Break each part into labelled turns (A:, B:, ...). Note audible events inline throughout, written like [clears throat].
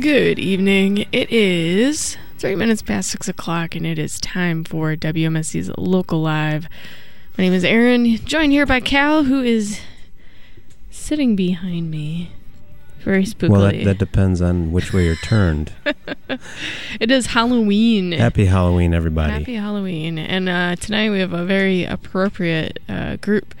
A: Good evening. It is three minutes past six o'clock, and it is time for WMSE's Local Live. My name is Erin, joined here by Cal, who is sitting behind me. Very spookily.
B: Well, that, that depends on which way you're turned. [laughs]
A: it is Halloween.
B: Happy Halloween, everybody.
A: Happy Halloween. And uh, tonight we have a very appropriate uh, group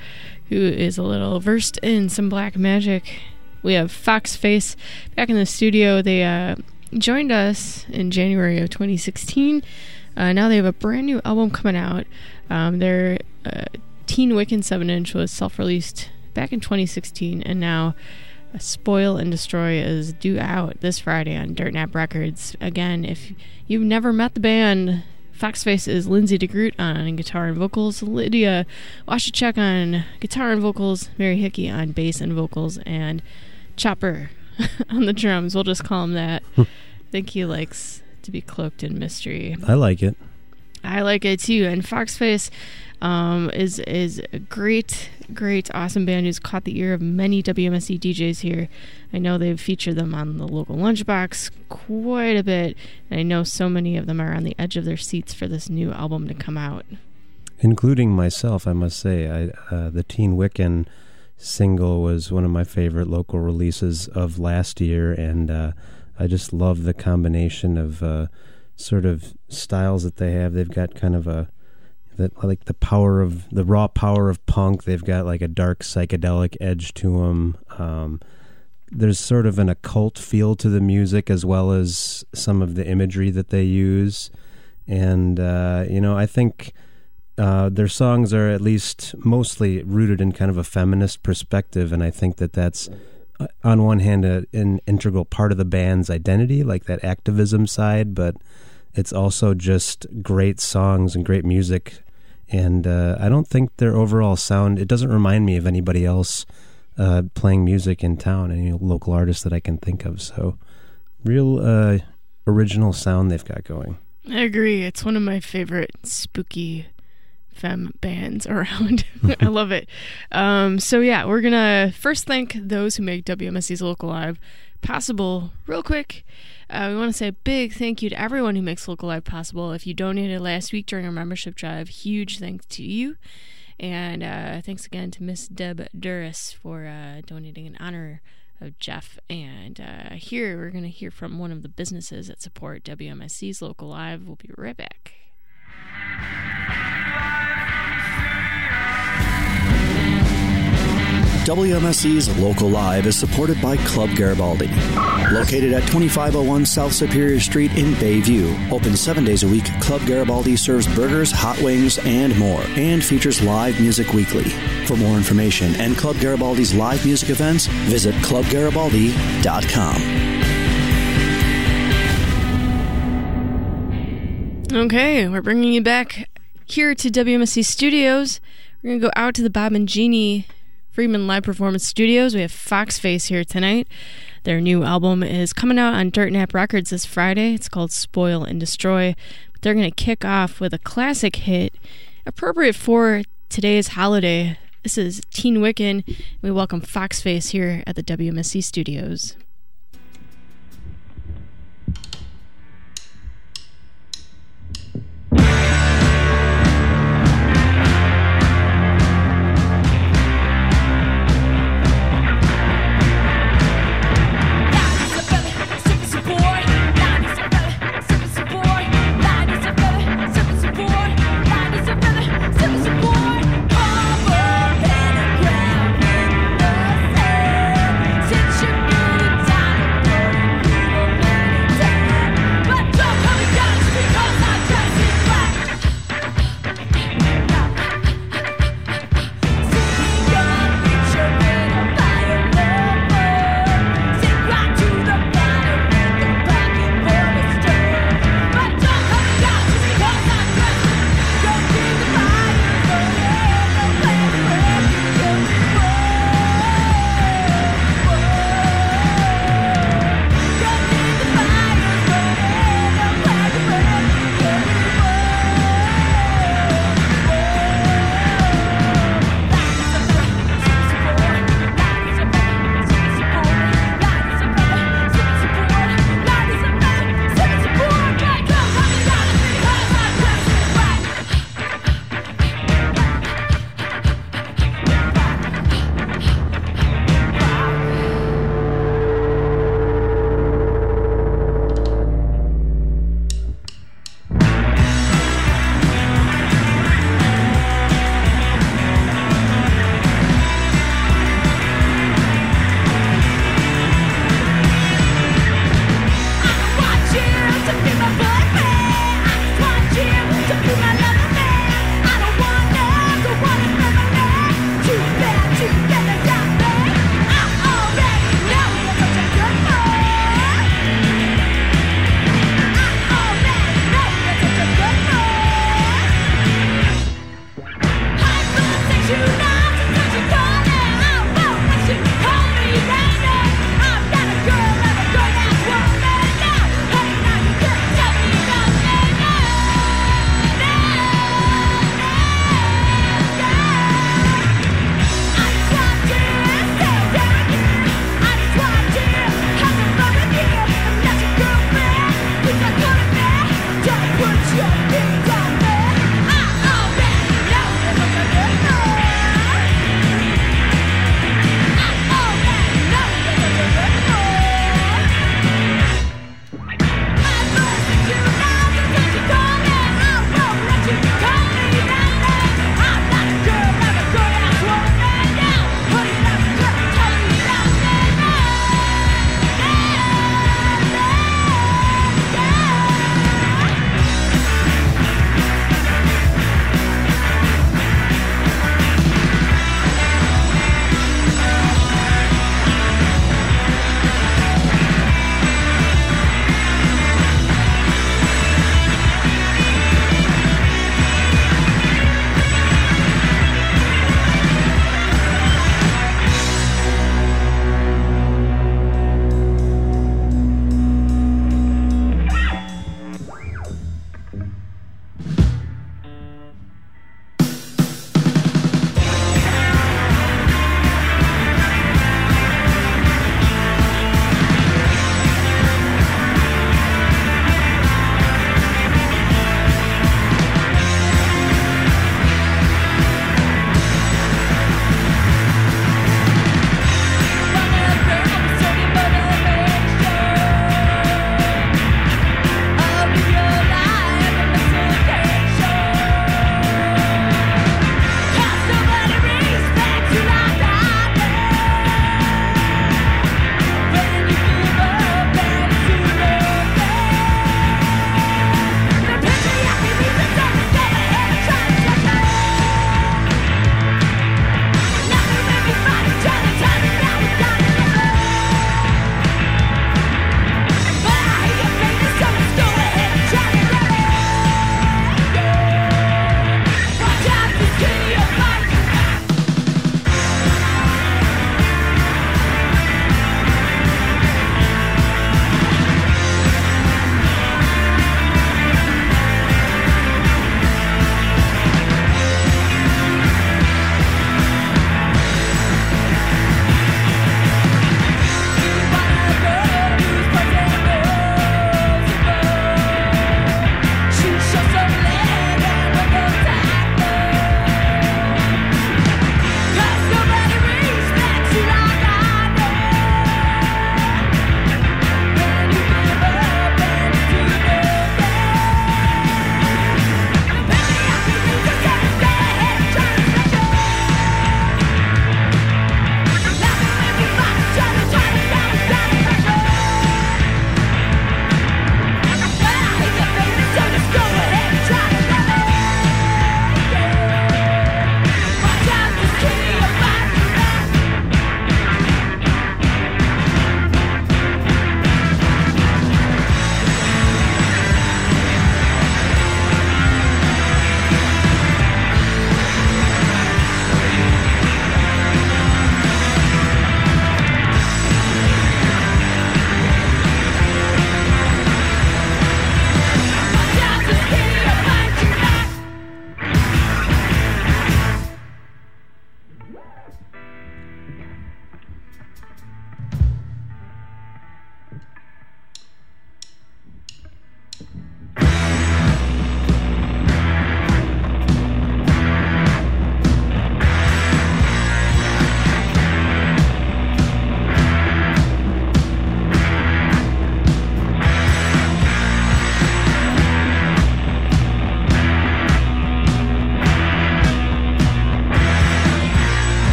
A: who is a little versed in some black magic we have Foxface back in the studio. They uh, joined us in January of 2016. Uh, now they have a brand new album coming out. Um, their uh, Teen Wiccan 7 inch was self released back in 2016, and now Spoil and Destroy is due out this Friday on Dirtnap Records. Again, if you've never met the band, Foxface is Lindsay DeGroot on guitar and vocals, Lydia Washachek on guitar and vocals, Mary Hickey on bass and vocals, and Chopper [laughs] on the drums. We'll just call him that. I think he likes to be cloaked in mystery.
B: I like it.
A: I like it too. And Foxface um, is is a great, great, awesome band who's caught the ear of many WMSE DJs here. I know they've featured them on the local lunchbox quite a bit, and I know so many of them are on the edge of their seats for this new album to come out.
B: Including myself, I must say. I, uh, the Teen Wiccan single was one of my favorite local releases of last year, and uh, I just love the combination of uh, sort of styles that they have. They've got kind of a that like the power of the raw power of punk. They've got like a dark psychedelic edge to them. Um, there's sort of an occult feel to the music as well as some of the imagery that they use, and uh, you know I think uh, their songs are at least mostly rooted in kind of a feminist perspective, and I think that that's uh, on one hand a, an integral part of the band's identity, like that activism side, but it's also just great songs and great music. And uh, I don't think their overall sound it doesn't remind me of anybody else uh, playing music in town, any local artist that I can think of. So, real uh, original sound they've got going.
A: I agree. It's one of my favorite spooky femme bands around. [laughs] I love it. Um, so yeah, we're gonna first thank those who make WMSE's Local Live possible. Real quick, uh, we want to say a big thank you to everyone who makes Local Live possible. If you donated last week during our membership drive, huge thanks to you. And uh, thanks again to Miss Deb Duras for uh, donating in honor of Jeff. And uh, here we're going to hear from one of the businesses that support WMSE's Local Live. We'll be right back.
C: WMSC's Local Live is supported by Club Garibaldi. Located at 2501 South Superior Street in Bayview. Open seven days a week, Club Garibaldi serves burgers, hot wings, and more, and features live music weekly. For more information and Club Garibaldi's live music events, visit clubgaribaldi.com.
A: Okay, we're bringing you back here to WMSE Studios. We're going to go out to the Bob and Jeannie Friedman Live Performance Studios. We have Foxface here tonight. Their new album is coming out on Dirtnap Records this Friday. It's called Spoil and Destroy. But they're going to kick off with a classic hit appropriate for today's holiday. This is Teen Wiccan. We welcome Foxface here at the WMSE Studios.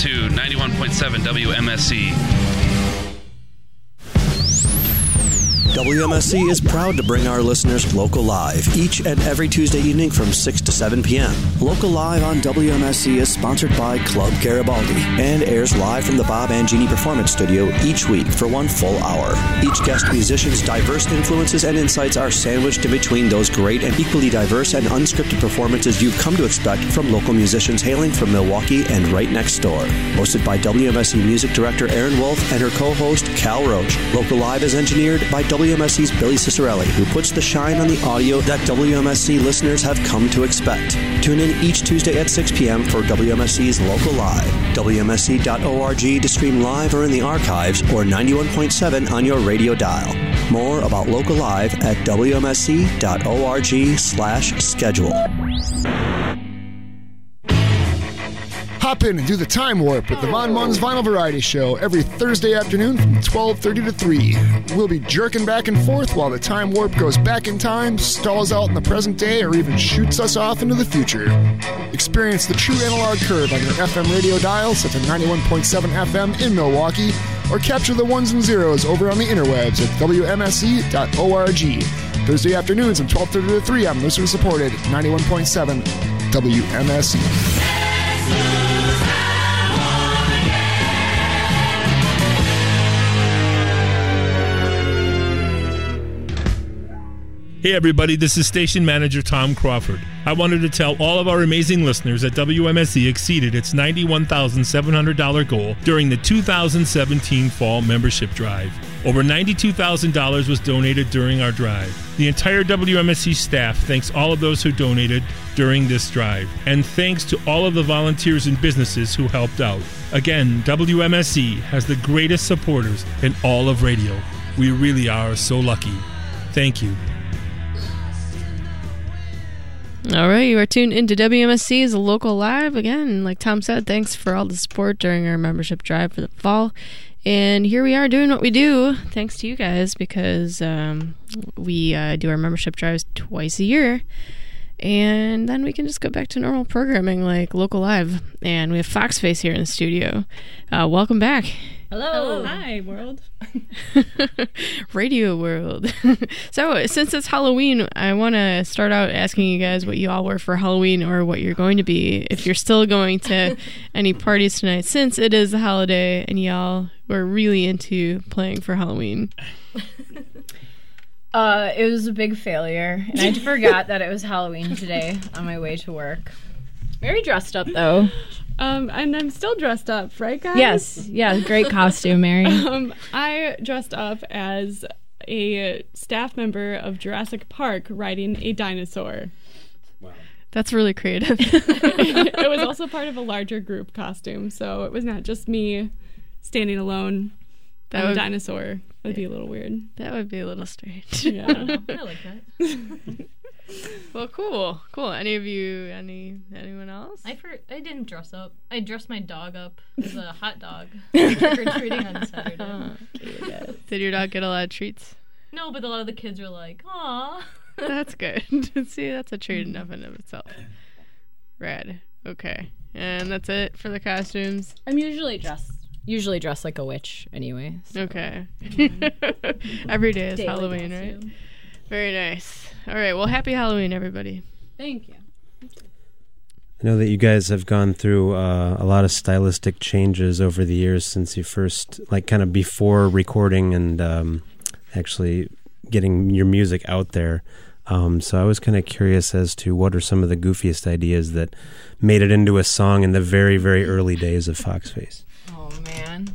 D: To 91.7 WMSE.
C: WMSE is proud to bring our listeners Local Live each and every Tuesday evening from 6 to 7 p.m. Local Live on WMSE is sponsored by Club Garibaldi and airs live from the Bob and Jeannie Performance Studio each week for one full hour. Each guest musician's diverse influences and insights are sandwiched in between those great and equally diverse and unscripted performances you've come to expect from local musicians hailing from Milwaukee and right next door. Hosted by WMSE Music Director Erin Wolf and her co-host Cal Roach. Local Live is engineered by WMSE WMSE's Billy Cicerelli, who puts the shine on the audio that WMSE listeners have come to expect. Tune in each Tuesday at 6 p.m. for WMSE's Local Live. WMSE.org to stream live or in the archives, or 91.7 on your radio dial. More about Local Live at WMSE.org slash schedule.
E: Hop in and do the time warp with the Von Munz Vinyl Variety Show every Thursday afternoon from 12:30 to 3. We'll be jerking back and forth while the time warp goes back in time, stalls out in the present day, or even shoots us off into the future. Experience the true analog curve on your FM radio dial set to 91.7 FM in Milwaukee, or capture the ones and zeros over on the interwebs at wmse.org. Thursday afternoons from 12:30 to 3 on listener supported 91.7 WMSE.
F: Hey, everybody, this is station manager Tom Crawford. I wanted to tell all of our amazing listeners that WMSE exceeded its $91,700 goal during the 2017 Fall Membership Drive. Over $92,000 was donated during our drive. The entire WMSE staff thanks all of those who donated during this drive, and thanks to all of the volunteers and businesses who helped out. Again, WMSE has the greatest supporters in all of radio. We really are so lucky. Thank you.
A: All right, you are tuned into WMSE's Local Live. Again, like Tom said, thanks for all the support during our membership drive for the fall. And here we are doing what we do, thanks to you guys, because um, we uh, do our membership drives twice a year. And then we can just go back to normal programming like Local Live. And we have Foxface here in the studio. Uh, welcome back.
G: Hello. Hi, world. [laughs]
A: Radio world. [laughs] so, since it's Halloween, I want to start out asking you guys what you all were for Halloween or what you're going to be if you're still going to [laughs] any parties tonight, since it is a holiday and y'all were really into playing for Halloween.
G: Uh, it was a big failure, and I [laughs] forgot that it was Halloween today on my way to work. Very dressed up though.
H: Um, and I'm still dressed up, right, guys?
G: Yes, yeah, great costume, Mary. [laughs]
H: um, I dressed up as a staff member of Jurassic Park riding a dinosaur.
A: Wow. That's really creative. [laughs]
H: it was also part of a larger group costume, so it was not just me standing alone that would, a dinosaur. That'd be a little weird.
A: That would be a little strange. [laughs]
G: Yeah, [laughs] I like that. [laughs]
A: well, cool, cool. Any of you, any anyone else?
I: I for, I didn't dress up. I dressed my dog up as a hot dog. trick or treating on Saturday.
A: Oh, Did your dog get a lot of treats?
I: No, but a lot of the kids were like, "Aw."
A: that's good. See, that's a treat enough in of itself. Rad. Okay, and that's it for the costumes.
G: I'm usually dressed usually dressed like a witch anyway.
A: So. Okay. [laughs] [laughs] Every day is Daily Halloween, costume. right? Very nice. All right. Well, happy Halloween, everybody.
G: Thank you.
B: I know that you guys have gone through uh, a lot of stylistic changes over the years since you first, like, kind of before recording and um, actually getting your music out there. Um, so I was kind of curious as to what are some of the goofiest ideas that made it into a song in the very, very early days of Foxface.
G: Oh man,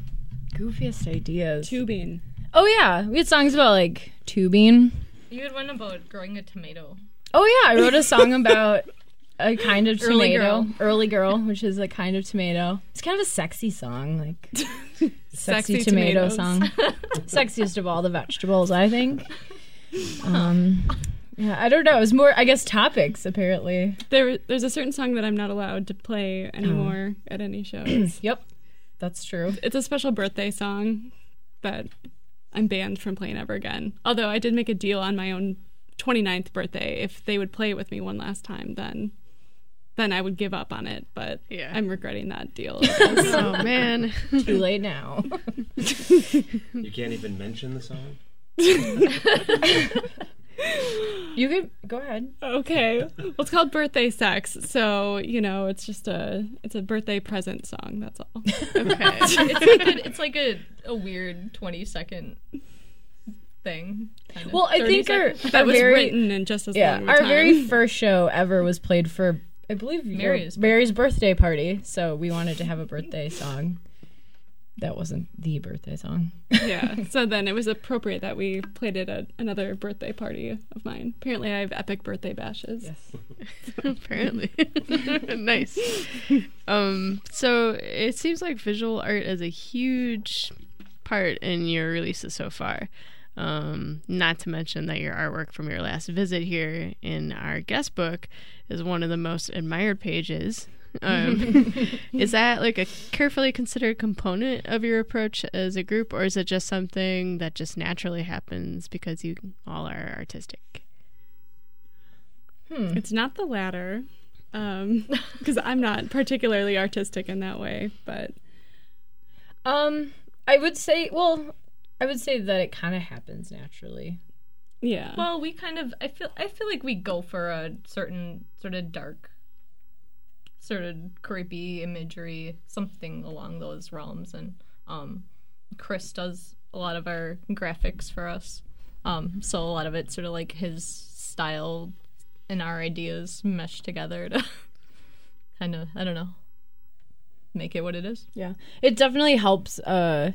G: goofiest ideas.
H: Tubing.
G: Oh yeah, we had songs about like tubing.
I: You had one about growing a tomato.
G: Oh yeah, I wrote a song [laughs] about a kind of early tomato, girl. early girl, which is a kind of tomato. It's kind of a sexy song, like [laughs] sexy, sexy tomato song. [laughs] Sexiest of all the vegetables, I think. Um, yeah, I don't know. It was more, I guess, topics apparently.
H: There, there's a certain song that I'm not allowed to play anymore at any shows. [clears throat]
G: yep, that's true.
H: It's a special birthday song that I'm banned from playing ever again. Although I did make a deal on my own 29th birthday. If they would play it with me one last time, then then I would give up on it. But
A: Yeah.
H: I'm regretting that deal. [laughs]
A: oh man. [laughs]
G: Too late now. [laughs]
B: You can't even mention the song.
G: You could go ahead.
H: okay. Well, it's called Birthday Sex, so you know it's just a it's a birthday present song. That's all.
A: Okay. [laughs]
I: it's like a, it's like a, a weird twenty second thing. Kind of.
G: Well, I think our,
I: seconds.
G: our
H: That was
G: very,
H: written in just as
G: yeah,
H: long. of
G: our
H: time.
G: very first show ever was played for I believe your-
I: Mary's
G: Mary's birthday party. So we wanted to have a birthday song. That wasn't the birthday song.
H: yeah. [laughs] So then it was appropriate that we played it at another birthday party of mine. Apparently, I have epic birthday bashes.
G: Yes. [laughs]
A: Apparently. [laughs] nice. Um, so it seems like visual art is a huge part in your releases so far. Um, not to mention that your artwork from your last visit here in our guest book is one of the most admired pages. Um, [laughs] is that like a carefully considered component of your approach as a group, or is it just something that just naturally happens because you all are artistic?
H: It's not the latter, [laughs] because I'm not particularly artistic in that way. But
G: Um, I would say, well, I would say that it kind of happens naturally.
H: yeah,
I: Well, we kind of I feel I feel like we go for a certain sort of dark sort of creepy imagery, something along those realms and um Chris does a lot of our graphics for us. Um so a lot of it sort of like his style and our ideas mesh together to [laughs] kind of I don't know make it what it is.
G: Yeah, it definitely helps. Uh,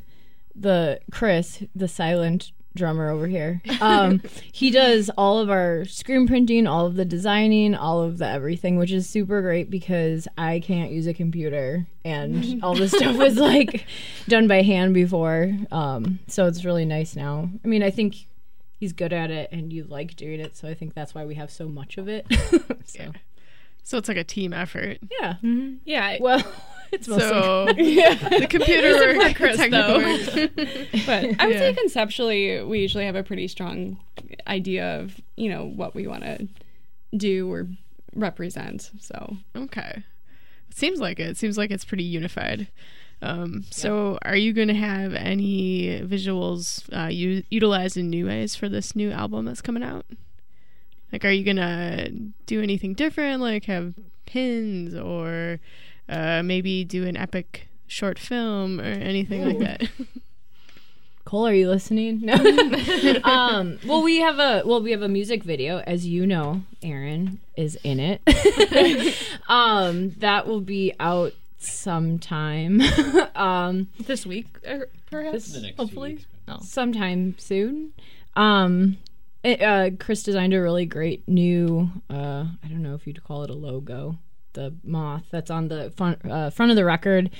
G: the Chris, the silent drummer over here, um, [laughs] he does all of our screen printing, all of the designing, all of the everything, which is super great because I can't use a computer and [laughs] all this stuff was like done by hand before. Um, so it's really nice now. I mean, I think he's good at it and you like doing it, so I think that's why we have so much of it. [laughs] so
A: So it's like a team effort.
G: yeah,
H: yeah.
G: well, [laughs] it's
A: So [laughs] the computer work,
H: Chris,
A: technical work. [laughs]
H: but I would
A: Yeah.
H: say conceptually, we usually have a pretty strong idea of you know what we want to do or represent. So
A: Okay. It seems like it. It seems like it's pretty unified. Um, so, are you going to have any visuals uh, u- utilized in new ways for this new album that's coming out? Like, are you going to do anything different? Like, have pins or uh, maybe do an epic short film or anything like that? [laughs]
G: Cole, are you listening? No. [laughs] um, well, we have a well, we have a music video, as you know. Erin is in it. [laughs] um, that will be out sometime. um,
I: This week er, perhaps
J: The next
I: hopefully.
J: Two weeks,
I: Oh.
G: sometime soon. Um, it, uh, Chris designed a really great new. Uh, I don't know if you'd call it a logo. The moth that's on the front uh, front of the record.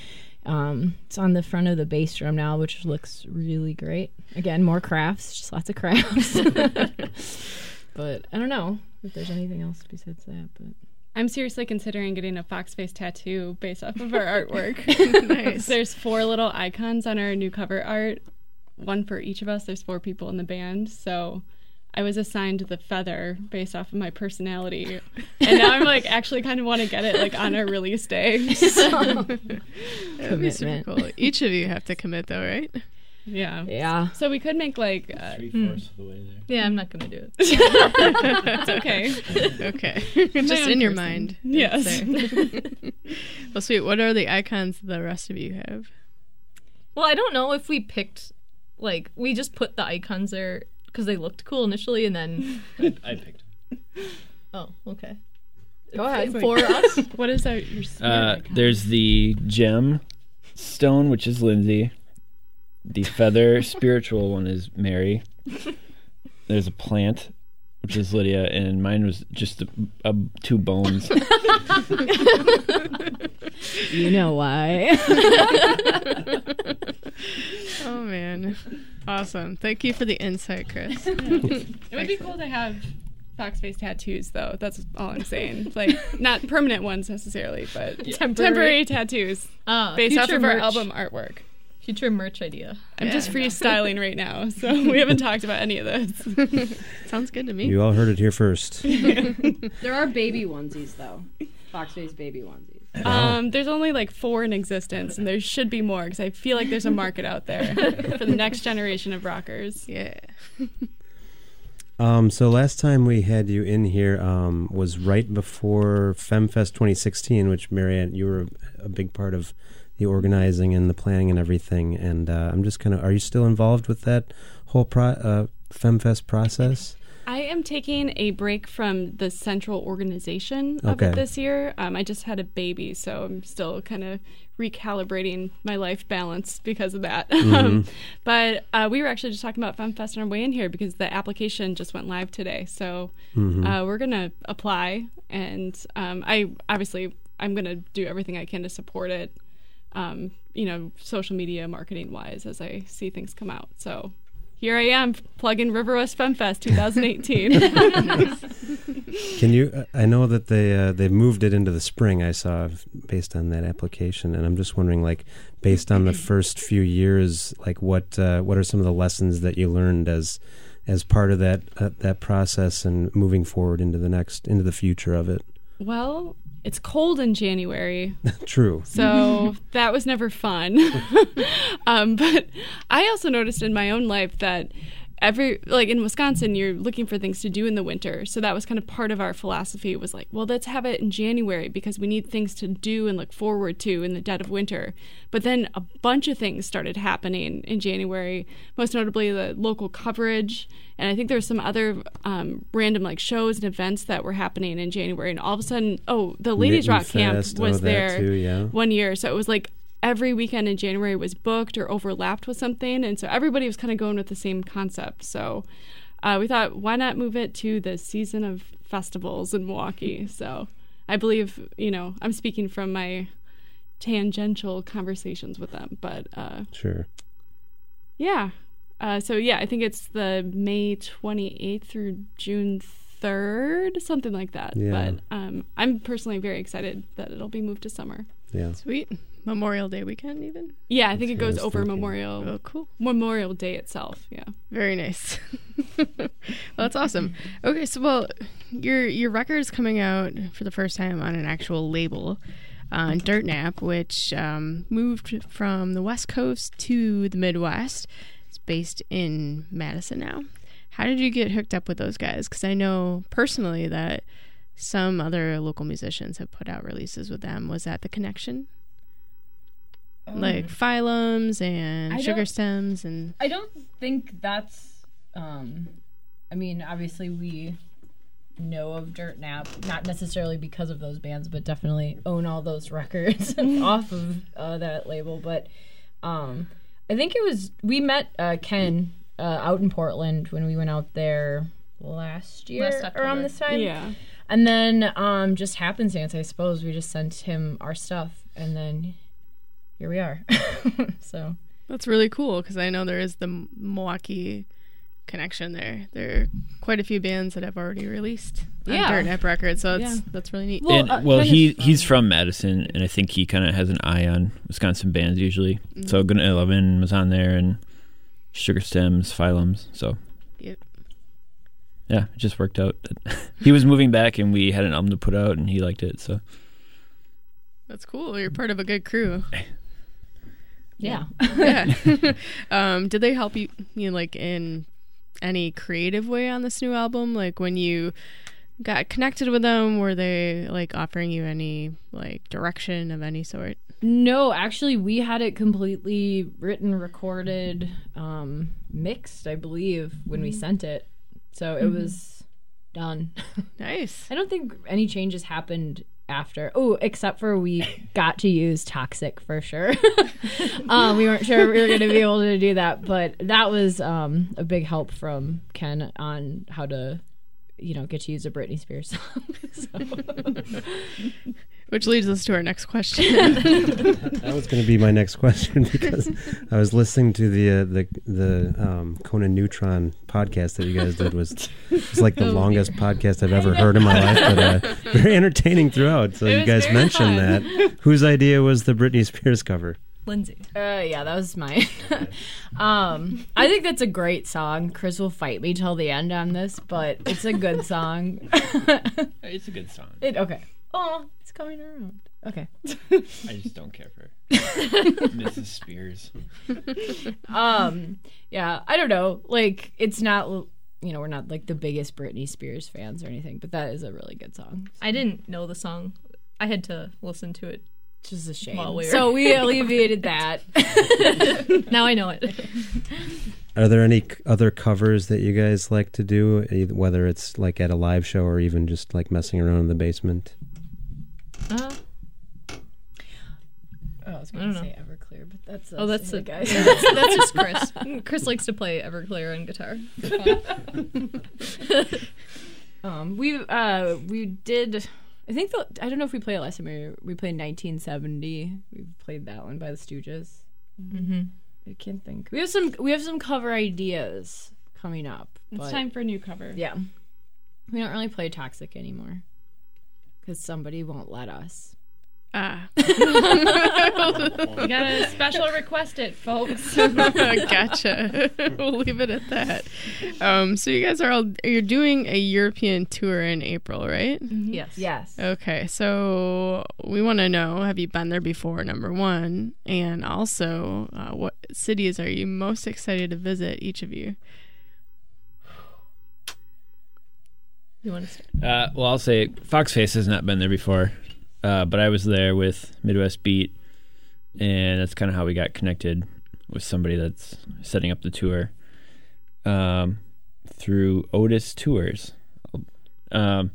G: Um, it's on the front of the bass drum now, which looks really great. Again, more crafts, just lots of crafts. [laughs] but I don't know if there's anything else besides that. But
H: I'm seriously considering getting a fox face tattoo based off of our [laughs] artwork. [laughs]
A: Nice.
H: There's four little icons on our new cover art, one for each of us. There's four people in the band, so I was assigned the feather based off of my personality, and now I'm like actually kind of want to get it like on our release day. [laughs]
A: That'd be super cool. Each of you have to commit, though, right?
H: yeah.
G: yeah,
H: So we could make like uh,
J: Three fourths of the way there.
I: Yeah, I'm not gonna do it. [laughs] [laughs]
H: it's okay.
A: Okay. Just
H: own
A: in your
H: person.
A: mind.
H: Yes.
A: Well, sweet. What are the icons the rest of you have?
I: Well, I don't know if we picked like we just put the icons there because they looked cool initially, and then [laughs]
J: I, I picked. [laughs]
I: oh, okay.
G: go ahead.
I: For us, [laughs]
H: What is our your
J: Uh,
H: icon?
J: there's the gem stone, which is Lindsay. The feather spiritual one is Mary. There's a plant, which is Lydia, and mine was just a, a, two bones.
G: You know why?
A: Oh man, awesome! Thank you for the insight, Chris. [laughs]
H: It would be cool to have fox face tattoos, though. That's all I'm saying. [laughs] Like not permanent ones necessarily, but
I: Temporary.
H: temporary tattoos
I: uh,
H: based off
I: future
H: of our album artwork.
I: future merch idea.
H: I'm just freestyling right now, [laughs] so we haven't talked about any of this.
A: Sounds good to me.
B: You all heard it here first.
K: There are baby onesies though.
G: Fox face baby onesies.
H: Um, there's only like four in existence, and there should be more because I feel like there's a market out there [laughs] for the next generation of rockers.
A: Yeah.
B: Um, so last time we had you in here um, was right before FemFest 2016, which Marianne, you were a big part of the organizing and the planning and everything. And uh, I'm just kind of, are you still involved with that whole pro- uh, FemFest process?
H: I am taking a break from the central organization of
B: Okay.
H: it this year. Um, I just had a baby, so I'm still kind of recalibrating my life balance because of that. [laughs]
B: Mhm.
H: but uh, we were actually just talking about FemFest on our way in here because the application just went live today. So
B: Mhm.
H: uh, we're gonna apply, and um, I obviously I'm gonna do everything I can to support it. Um, you know, social media marketing wise, as I see things come out. So here I am plugging Riverwest FemFest 2018. [laughs]
B: Can you? uh, I know that they uh, they moved it into the spring. I saw based on that application, and I'm just wondering, like, based on the first few years, like, what uh, what are some of the lessons that you learned as as part of that uh, that process and moving forward into the next into the future of it?
H: well, it's cold in January. [laughs]
B: True.
H: So [laughs] that was never fun. [laughs] um, but I also noticed in my own life that every like in Wisconsin, you're looking for things to do in the winter. So that was kind of part of our philosophy was like, well, let's have it in January because we need things to do and look forward to in the dead of winter. But then a bunch of things started happening in January, most notably the local coverage. And I think there were some other um, random like shows and events that were happening in January. And all of a sudden, oh, the Ladies
B: Mitten
H: Rock Camp was
B: oh,
H: there
B: too, yeah.
H: one year. So it was like every weekend in January was booked or overlapped with something. And so everybody was kind of going with the same concept. So uh, we thought, why not move it to the season of festivals in Milwaukee? So I believe, you know, I'm speaking from my tangential conversations with them. But uh,
B: Sure.
H: yeah. Uh, so yeah, I think it's the May 28th through June 3rd, something like that.
B: Yeah.
H: But um, I'm personally very excited that it'll be moved to summer.
B: Yeah.
A: Sweet. Memorial Day weekend, even?
H: Yeah, I think it goes over
B: thinking.
H: Memorial.
A: Oh, cool.
H: Memorial Day itself. Yeah.
A: Very nice. [laughs] well, that's awesome. Okay, so well, your your record is coming out for the first time on an actual label, on Dirtnap, which um, moved from the West Coast to the Midwest. It's based in Madison now. How did you get hooked up with those guys? Because I know personally that some other local musicians have put out releases with them. Was that the connection? Like phylums and
G: I
A: sugar stems and
G: I don't think that's. Um, I mean, obviously we know of Dirtnap, not necessarily because of those bands, but definitely own all those [laughs] records [laughs] off of uh, that label. But um, I think it was we met uh, Ken uh, out in Portland when we went out there last year
I: Last
G: around this time.
H: Yeah.
G: And then um, just happenstance, I suppose, we just sent him our stuff, and then here we are. [laughs] so
A: That's really cool because I know there is the Milwaukee connection there. There are quite a few bands that have already released on
G: Yeah.
A: Dirtnap Records, so it's
G: Yeah.
A: that's really neat.
G: Well,
J: and,
G: uh,
J: well, he he's from Madison, and I think he kind of has an eye on Wisconsin bands usually. So Good Eleven was on there, and Sugar Stems, Phylums. So
A: Yep.
J: yeah, it just worked out. [laughs] he was moving back, and we had an album to put out, and he liked it. So
A: That's cool. You're part of a good crew. [laughs]
G: yeah.
A: yeah. [laughs] um, did they help you, you know, like in any creative way on this new album? Like when you got connected with them, were they like offering you any like direction of any sort?
G: No, actually, we had it completely written, recorded, um, mixed, I believe, when we sent it. So it was done. [laughs]
A: Nice.
G: I don't think any changes happened after. Oh, except for we [laughs] got to use Toxic for sure. [laughs] um, we weren't sure we were going to be able to do that, but that was um, a big help from Ken on how to. You know, get to use a Britney Spears song. [laughs] [laughs]
A: Which leads us to our next question. [laughs]
B: That was going to be my next question because I was listening to the uh, the the um, Conan Neutron podcast that you guys did was it's like the longest podcast I've ever heard in my life, but uh, very entertaining throughout. So
H: It
B: you guys mentioned
H: fun.
B: that. Whose idea was the Britney Spears cover?
I: Lindsay.
G: Uh, yeah, that was mine. [laughs] um, I think that's a great song. Chris will fight me till the end on this, but it's a good song. [laughs]
J: it's a good song.
G: it, okay. Oh, it's coming around. Okay.
J: I just don't care for [laughs] Mrs. Spears.
G: um, yeah, I don't know. Like, it's not, you know, we're not like the biggest Britney Spears fans or anything, but that is a really good song.
I: I didn't know the song. I had to listen to it.
G: Which is a shame.
I: While we were-
G: So we alleviated that. [laughs]
I: now I know it.
B: Are there any c- other covers that you guys like to do, either- whether it's like at a live show or even just like messing around in the basement?
I: Uh,
G: Oh, I was
I: I
G: going
I: don't
G: to
I: know.
G: say Everclear, but that's
I: Oh, that's
G: the
I: guy. [laughs] that's, that's just Chris. Chris likes to play Everclear and guitar. [laughs]
G: Um, we uh we did. I think the, I don't know if we played it last time. We, we played 1970. We played that one by the Stooges.
I: Mhm.
G: I can't think. We have some. We have some cover ideas coming up.
H: It's time for a new cover.
G: Yeah, we don't really play Toxic anymore because somebody won't let us.
A: Ah. [laughs]
H: You gotta special request it, folks. [laughs]
A: gotcha. [laughs] we'll leave it at that. Um, so you guys are all you're doing a European tour in April, right?
I: Yes.
G: Yes.
A: Okay, so we want to know: Have you been there before? Number one, and also, uh, what cities are you most excited to visit? Each of you.
I: You want to start?
J: Uh, well, I'll say Foxface has not been there before, uh, but I was there with Midwest Beat, and that's kind of how we got connected with somebody that's setting up the tour um, through Otis Tours. Um,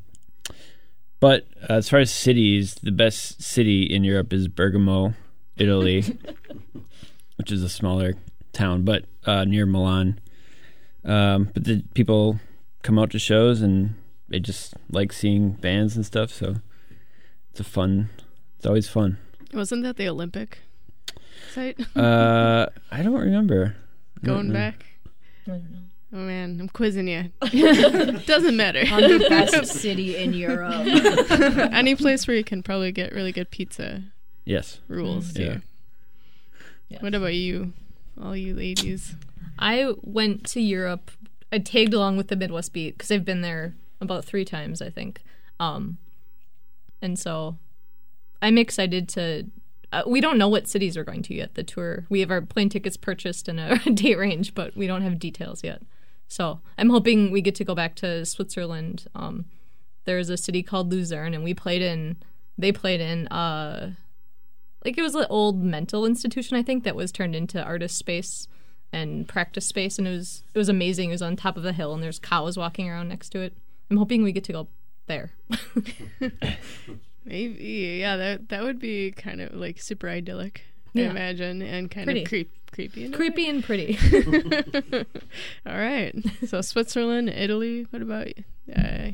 J: but as far as cities, the best city in Europe is Bergamo, Italy, [laughs] which is a smaller town, but uh, near Milan. Um, but the people come out to shows and they just like seeing bands and stuff. So it's a fun. It's always fun.
A: Wasn't that the Olympic site? [laughs]
J: Uh, I don't remember. I don't
A: Going
J: know.
A: back.
I: I don't know.
A: Oh man, I'm quizzing you. [laughs] Doesn't matter.
G: On the best [laughs] city in Europe.
A: Any place where you can probably get really good pizza
J: Yes.
A: rules
J: Mm, yeah.
A: too.
I: Yes.
A: What about you, all you ladies?
I: I went to Europe. I tagged along with the Midwest Beat because I've been there about three times, I think. Um, and so I'm excited to. Uh, we don't know what cities we're going to yet. The tour. We have our plane tickets purchased and a [laughs] date range, but we don't have details yet. So I'm hoping we get to go back to Switzerland. Um, there's a city called Lucerne, and we played in. They played in. Uh, like it was an old mental institution, I think, that was turned into artist space and practice space, and it was it was amazing. It was on top of a hill, and there's cows walking around next to it. I'm hoping we get to go there. [laughs]
A: Maybe, yeah. That that would be kind of like super idyllic. I imagine, and kind
I: Pretty.
A: of creep, creepy. in
I: Creepy and pretty. [laughs] [laughs]
A: All right. So Switzerland, Italy. What about uh,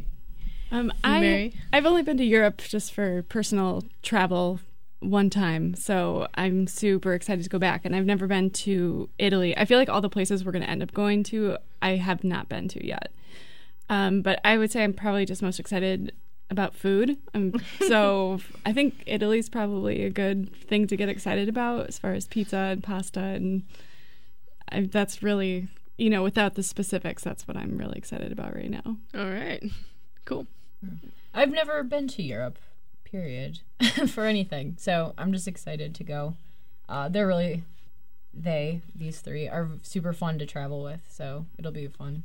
H: Um, I
A: Mary?
H: I've only been to Europe just for personal travel one time, so I'm super excited to go back. And I've never been to Italy. I feel like all the places we're going to end up going to, I have not been to yet. Um, but I would say I'm probably just most excited about food. Um, [laughs] so I think Italy's probably a good thing to get excited about as far as pizza and pasta, and I, that's really you know without the specifics, that's what I'm really excited about right now.
A: All right. Cool.
G: I've never been to Europe, period, [laughs] for anything. So I'm just excited to go. Uh, they're really, they, these three, are super fun to travel with. So it'll be fun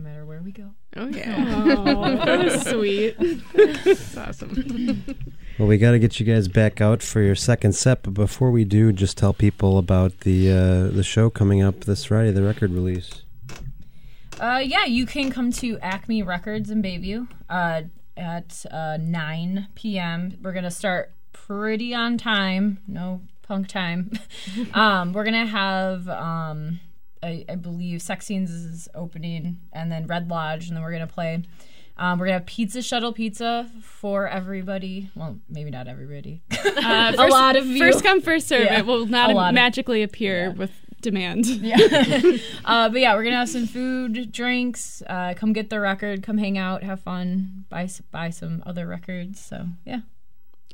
G: no matter where we go.
A: Oh yeah.
H: Oh, [laughs] that was sweet.
A: That's awesome. [laughs]
B: Well, we got to get you guys back out for your second set, but before we do, just tell people about the uh, the show coming up this Friday, the record release.
G: Uh, yeah, you can come to Acme Records in Bayview uh, at uh, 9 p.m. We're going to start pretty on time. No punk time. [laughs] um, we're going to have, um, I, I believe, Sex Scenes is opening, and then Red Lodge, and then we're going to play. Um, we're going to have Pizza Shuttle Pizza for everybody. Well, maybe not everybody. [laughs]
H: Uh, [laughs]
G: a
H: first-
G: lot of you.
H: First come, first serve.
G: Yeah,
H: It will
G: a
H: not
G: of-
H: magically appear with demand. [laughs]
G: Yeah. uh, but yeah, we're gonna have some food, drinks. Uh, come get the record. Come hang out, have fun. Buy buy some other records. So yeah.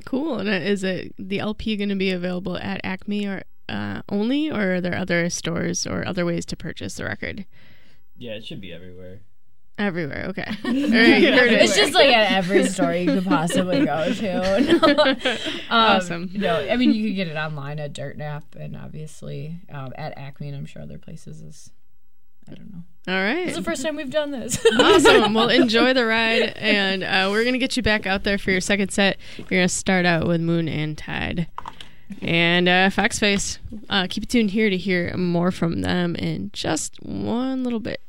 A: Cool. And uh, is it the LP going to be available at Acme or uh, only, or are there other stores or other ways to purchase the record?
J: Yeah, it should be everywhere.
A: Everywhere. Okay. [laughs] All right, you.
G: It's just like at every store you could possibly go to. [laughs] um,
A: Awesome.
G: No, I mean you could get it online at Dirtnap and obviously um, at Acme and I'm sure other places is. I don't know.
A: All right.
G: This is the first time we've done this. [laughs]
A: awesome. Well, enjoy the ride, and uh, we're gonna get you back out there for your second set. You're gonna start out with Moon and Tide, and uh, Foxface. Uh, keep it tuned here to hear more from them in just one little bit.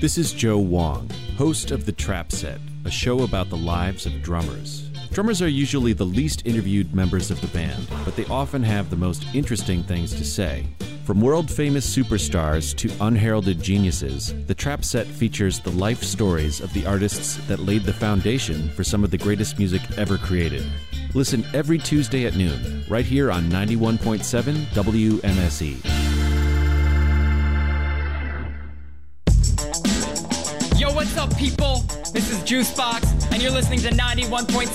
K: This is Joe Wong, host of The Trap Set, a show about the lives of drummers. Drummers are usually the least interviewed members of the band, but they often have the most interesting things to say. From world famous superstars to unheralded geniuses, The Trap Set features the life stories of the artists that laid the foundation for some of the greatest music ever created. Listen every Tuesday at noon, right here on 91.7 WMSE.
L: Yo, what's up, people? This is Juicebox, and you're listening to 91.7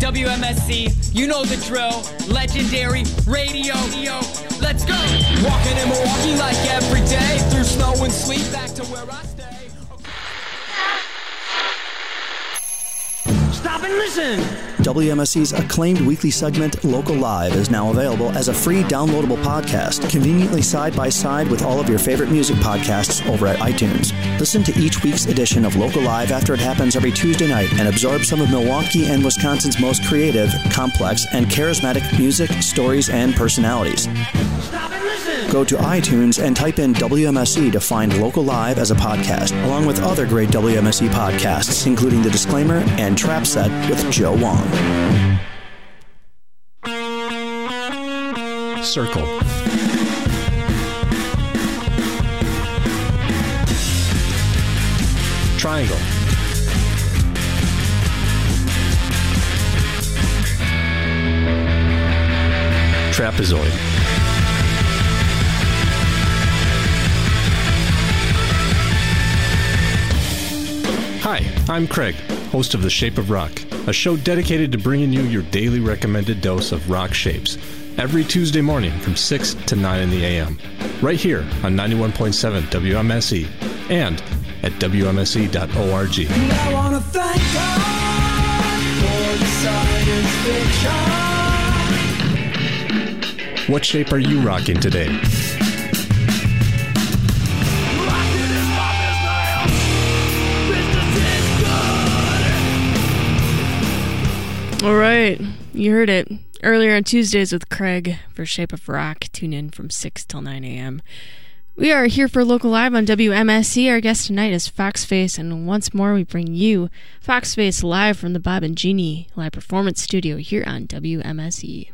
L: WMSE. You know the drill. Legendary radio. Yo, let's go. Walking in Milwaukee like every day, through snow and sleet, back to where I stay.
C: Stop and listen. WMSE's acclaimed weekly segment, Local Live, is now available as a free downloadable podcast, conveniently side by side with all of your favorite music podcasts over at iTunes. Listen to each week's edition of Local Live after it happens every Tuesday night and absorb some of Milwaukee and Wisconsin's most creative, complex, and charismatic music, stories, and personalities. Go to iTunes and type in WMSE to find Local Live as a podcast, along with other great WMSE podcasts, including The Disclaimer and Trap Set with Joe Wong.
M: Circle. Triangle. Trapezoid. Hi, I'm Craig, host of The Shape of Rock, a show dedicated to bringing you your daily recommended dose of rock shapes every Tuesday morning from 6 to 9 in the a.m. right here on 91.7 WMSE and at WMSE.org.
L: I wanna thank God for the science fiction.
M: What shape are you rocking today?
A: All right, you heard it earlier on Tuesdays with Craig for Shape of Rock. Tune in from 6 till 9 a.m. We are here for Local Live on WMSE. Our guest tonight is Foxface, and once more we bring you Foxface live from the Bob and Jeannie Live Performance Studio here on WMSE.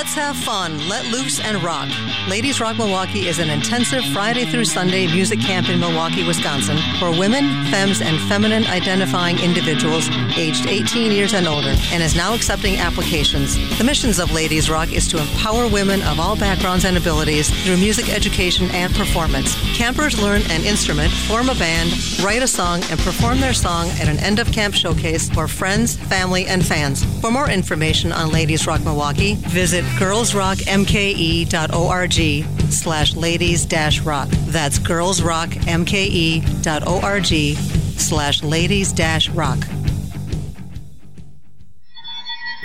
N: Let's have fun, let loose, and rock. Ladies Rock Milwaukee is an intensive Friday through Sunday music camp in Milwaukee, Wisconsin for women, femmes, and feminine identifying individuals aged 18 years and older and is now accepting applications. The missions of Ladies Rock is to empower women of all backgrounds and abilities through music education and performance. Campers learn an instrument, form a band, write a song, and perform their song at an end of camp showcase for friends, family, and fans. For more information on Ladies Rock Milwaukee, visit girlsrockmke.org slash ladies dash rock. That's girlsrockmke.org slash ladies dash rock.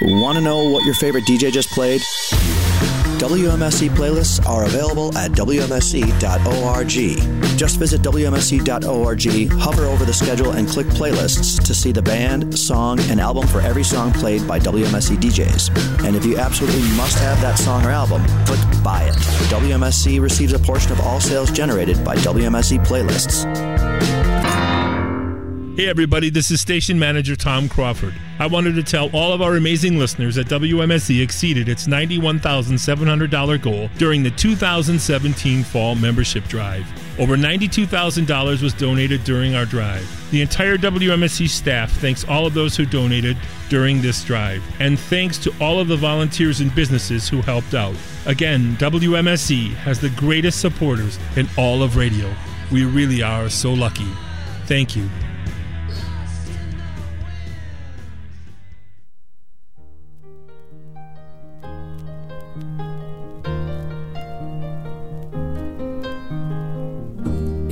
C: Want to know what your favorite DJ just played? WMSE playlists are available at WMSE.org. Just visit WMSE.org, hover over the schedule, and click playlists to see the band, song, and album for every song played by WMSE DJs. And if you absolutely must have that song or album, click Buy It. WMSE receives a portion of all sales generated by WMSE playlists.
F: Hey, everybody, this is station manager Tom Crawford. I wanted to tell all of our amazing listeners that WMSE exceeded its $91,700 goal during the 2017 fall membership drive. Over $92,000 was donated during our drive. The entire WMSE staff thanks all of those who donated during this drive, and thanks to all of the volunteers and businesses who helped out. Again, WMSE has the greatest supporters in all of radio. We really are so lucky. Thank you.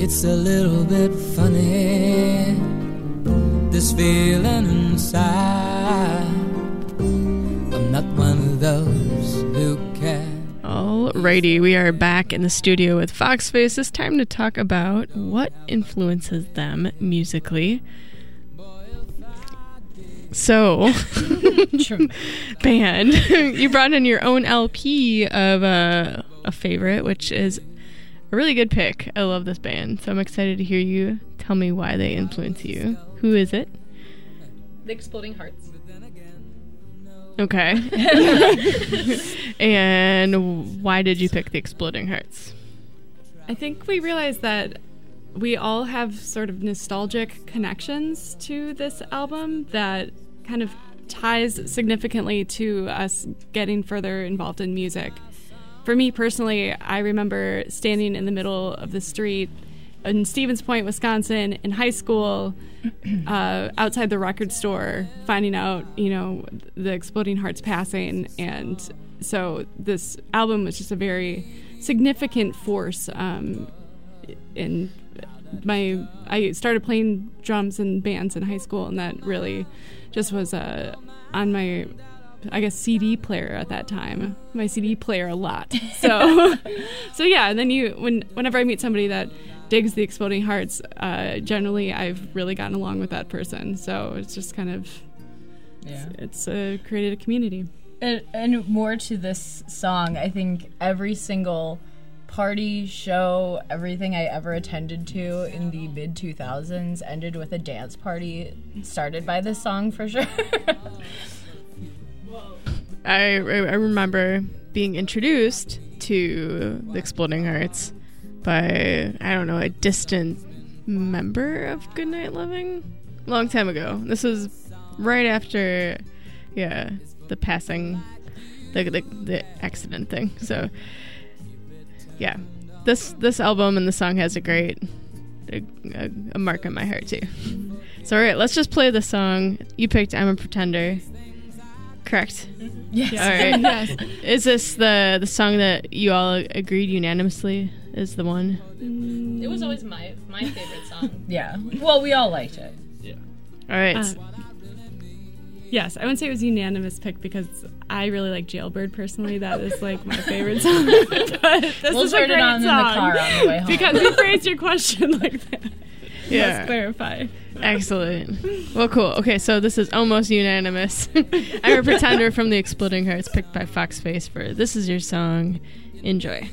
O: It's a little bit funny, this feeling inside. I'm not one of those who can.
A: Alrighty, we are back in the studio with Foxface. It's time to talk about what influences them musically. So, [laughs] band, [laughs] you brought in your own LP of uh, a favorite, which is a really good pick. I love this band, so I'm excited to hear you tell me why they influence you. Who is it?
I: The Exploding Hearts.
A: Okay. [laughs] [laughs] and why did you pick the Exploding Hearts?
H: I think we realized that we all have sort of nostalgic connections to this album that kind of ties significantly to us getting further involved in music. For me personally, I remember standing in the middle of the street in Stevens Point, Wisconsin, in high school, [clears throat] uh, outside the record store, finding out, you know, the Exploding Hearts passing. And so this album was just a very significant force um, in my. I started playing drums in bands in high school, and that really just was uh, on my I guess CD player at that time. My CD player a lot. [laughs] So so yeah, and then you when whenever I meet somebody that digs the exploding hearts, uh, generally I've really gotten along with that person. So it's just kind of
G: Yeah.
H: it's, it's uh, created a community.
G: And, and more to this song, I think every single party, show, everything I ever attended to in the mid 2000s ended with a dance party started by this song for sure. [laughs]
A: I, I remember being introduced to the Exploding Hearts by, I don't know, a distant member of Goodnight Loving, long time ago. This was right after, yeah, the passing, the, the, the accident thing. So, yeah. This this album and the song has a great a, a, a mark on my heart too. So all right, let's just play the song. You picked "I'm a Pretender," correct?
G: Yes.
A: All right. [laughs]
G: Yes.
A: Is this the the song that you all agreed unanimously is the one?
I: It was always my my favorite song. [laughs]
G: yeah. Well, we all liked it.
J: Yeah.
A: All right.
H: Uh, yes, I wouldn't say it was a unanimous pick because I really like Jailbird personally. That is like my favorite song. [laughs] but this
G: We'll
H: is a
G: turn it
H: great
G: on in the
H: song
G: car on the way home.
H: because you phrased your question like that.
A: Yeah.
H: Let's clarify.
A: Excellent. Well, cool. Okay, so this is almost unanimous. [laughs] I'm a pretender from the Exploding Hearts, picked by Foxface for "This Is Your Song." Enjoy.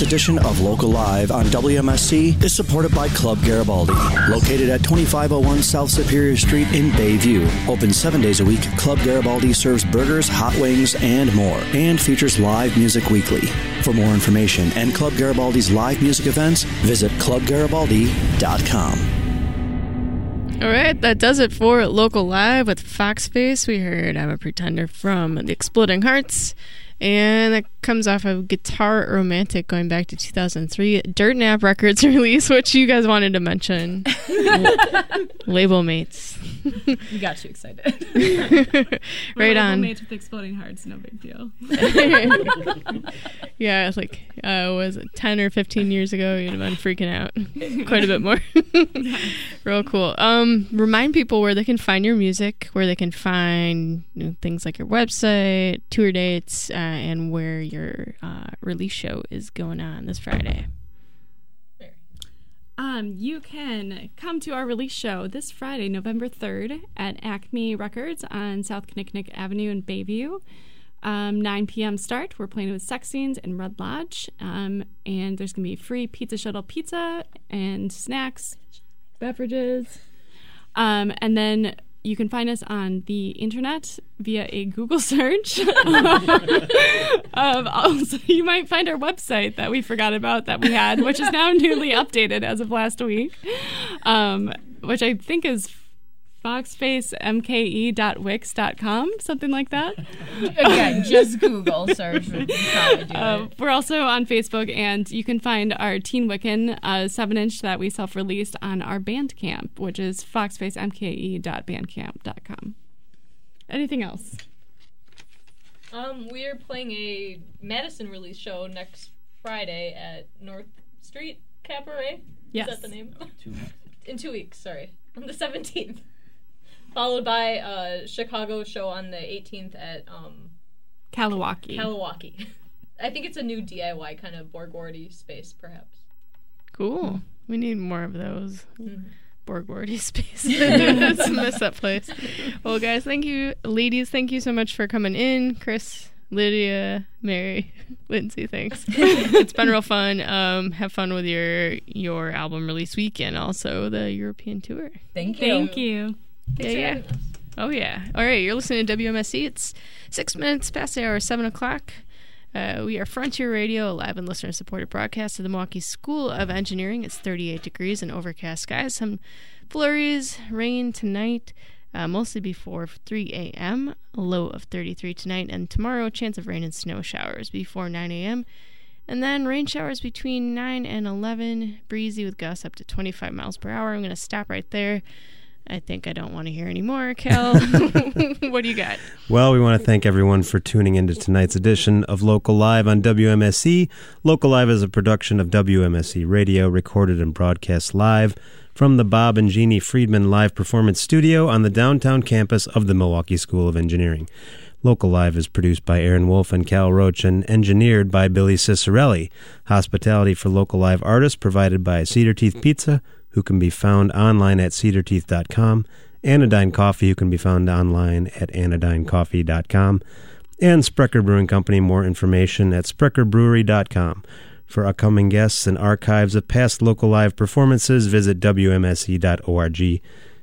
C: Tonight's edition of Local Live on WMSE is supported by Club Garibaldi. Located at 2501 South Superior Street in Bayview. Open seven days a week, Club Garibaldi serves burgers, hot wings, and more, and features live music weekly. For more information and Club Garibaldi's live music events, visit clubgaribaldi.com.
A: All right, that does it for Local Live with Foxface. We heard I'm a Pretender from the Exploding Hearts. And comes off of Guitar Romantic going back to 2003. Dirtnap Records [laughs] release, which you guys wanted to mention. [laughs] Label mates.
G: you got too excited. [laughs]
A: right
H: We're
A: on.
H: Mates with exploding hearts, no big deal.
A: yeah, it's like uh, was it ten or fifteen years ago? You'd have been freaking out quite a bit more. Real cool. Um, remind people where they can find your music, where they can find you know, things like your website, tour dates, uh, and where your uh, release show is going on this Friday.
H: Um, you can come to our release show this Friday, November 3rd at Acme Records on South Kinnickinnick Avenue in Bayview. Um, 9 p.m. start. We're playing with Sex Scenes and Red Lodge. Um, and there's going to be free Pizza Shuttle pizza and snacks, beverages. Um, and then you can find us on the internet via a Google [laughs] search. [laughs] um, also, you might find our website that we forgot about that we had, which is now newly [laughs] updated as of last week, um, which I think is foxfacemke.wix.com, something like that. [laughs]
G: Again, just Google search would probably do
H: Uh, we're also on Facebook, and you can find our Teen Wiccan uh, 7 inch that we self released on our Bandcamp, which is foxfacemke.bandcamp.com. Anything else?
I: Um, we are playing a Madison release show next Friday at North Street Cabaret.
H: Yes.
I: Is that the name? In two weeks, sorry. On the 17th. Followed by a Chicago show on the 18th at um,
H: Kalawaki.
I: Kalawaki. [laughs] I think it's a new DIY kind of Borgwardy space, perhaps.
A: Cool. We need more of those.
I: Mhm.
A: Borgwardy [laughs] space. [laughs] Let's miss that place. Well, guys, thank you, ladies. Thank you so much for coming in, Chris, Lydia, Mary, Lindsay. Thanks. it's been real fun. Um, have fun with your your album release week and also the European tour.
G: Thank you.
H: Thank you.
I: Thanks
A: yeah, yeah. Oh yeah. All right, you're listening to WMSE. It's six minutes past the hour, seven o'clock. Uh, we are Frontier Radio, a live and listener supported broadcast of the Milwaukee School of Engineering. It's 38 degrees and overcast skies. Some flurries, rain tonight, uh, mostly before 3 a.m. A low of 33 tonight, and tomorrow, chance of rain and snow showers before 9 a.m. And then rain showers between 9 and 11, breezy with gusts up to 25 miles per hour. I'm going to stop right there. I think I don't want to hear any more, Kel. [laughs] what do you got?
B: Well, we want to thank everyone for tuning into tonight's edition of Local Live on WMSE. Local Live is a production of WMSE Radio, recorded and broadcast live from the Bob and Jeannie Friedman Live Performance Studio on the downtown campus of the Milwaukee School of Engineering. Local Live is produced by Erin Wolf and Cal Roach and engineered by Billy Cicerelli. Hospitality for Local Live artists provided by Cedar Teeth Pizza, who can be found online at cedarteeth.com, Anodyne Coffee, who can be found online at anodynecoffee.com, and Sprecher Brewing Company. More information at sprecherbrewery.com. For upcoming guests and archives of past local live performances, visit WMSE.org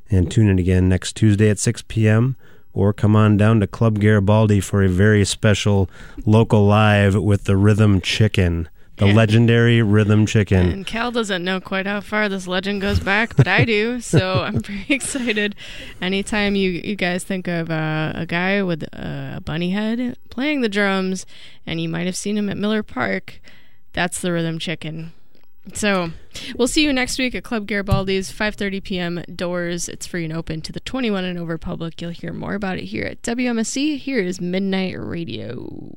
B: and tune in again next Tuesday at 6 p.m. or come on down to Club Garibaldi for a very special local live with the Rhythm Chicken, the
A: Yeah.
B: legendary Rhythm Chicken.
A: And Cal doesn't know quite how far this legend goes back, but I do. [laughs] So I'm [laughs] pretty excited. Anytime you you guys think of uh, a guy with a bunny head playing the drums, and you might have seen him at Miller Park, that's the Rhythm Chicken. So we'll see you next week at Club Garibaldi's 5:30 p.m. doors. It's free and open to the 21 and over public. You'll hear more about it here at WMSE. Here is Midnight Radio.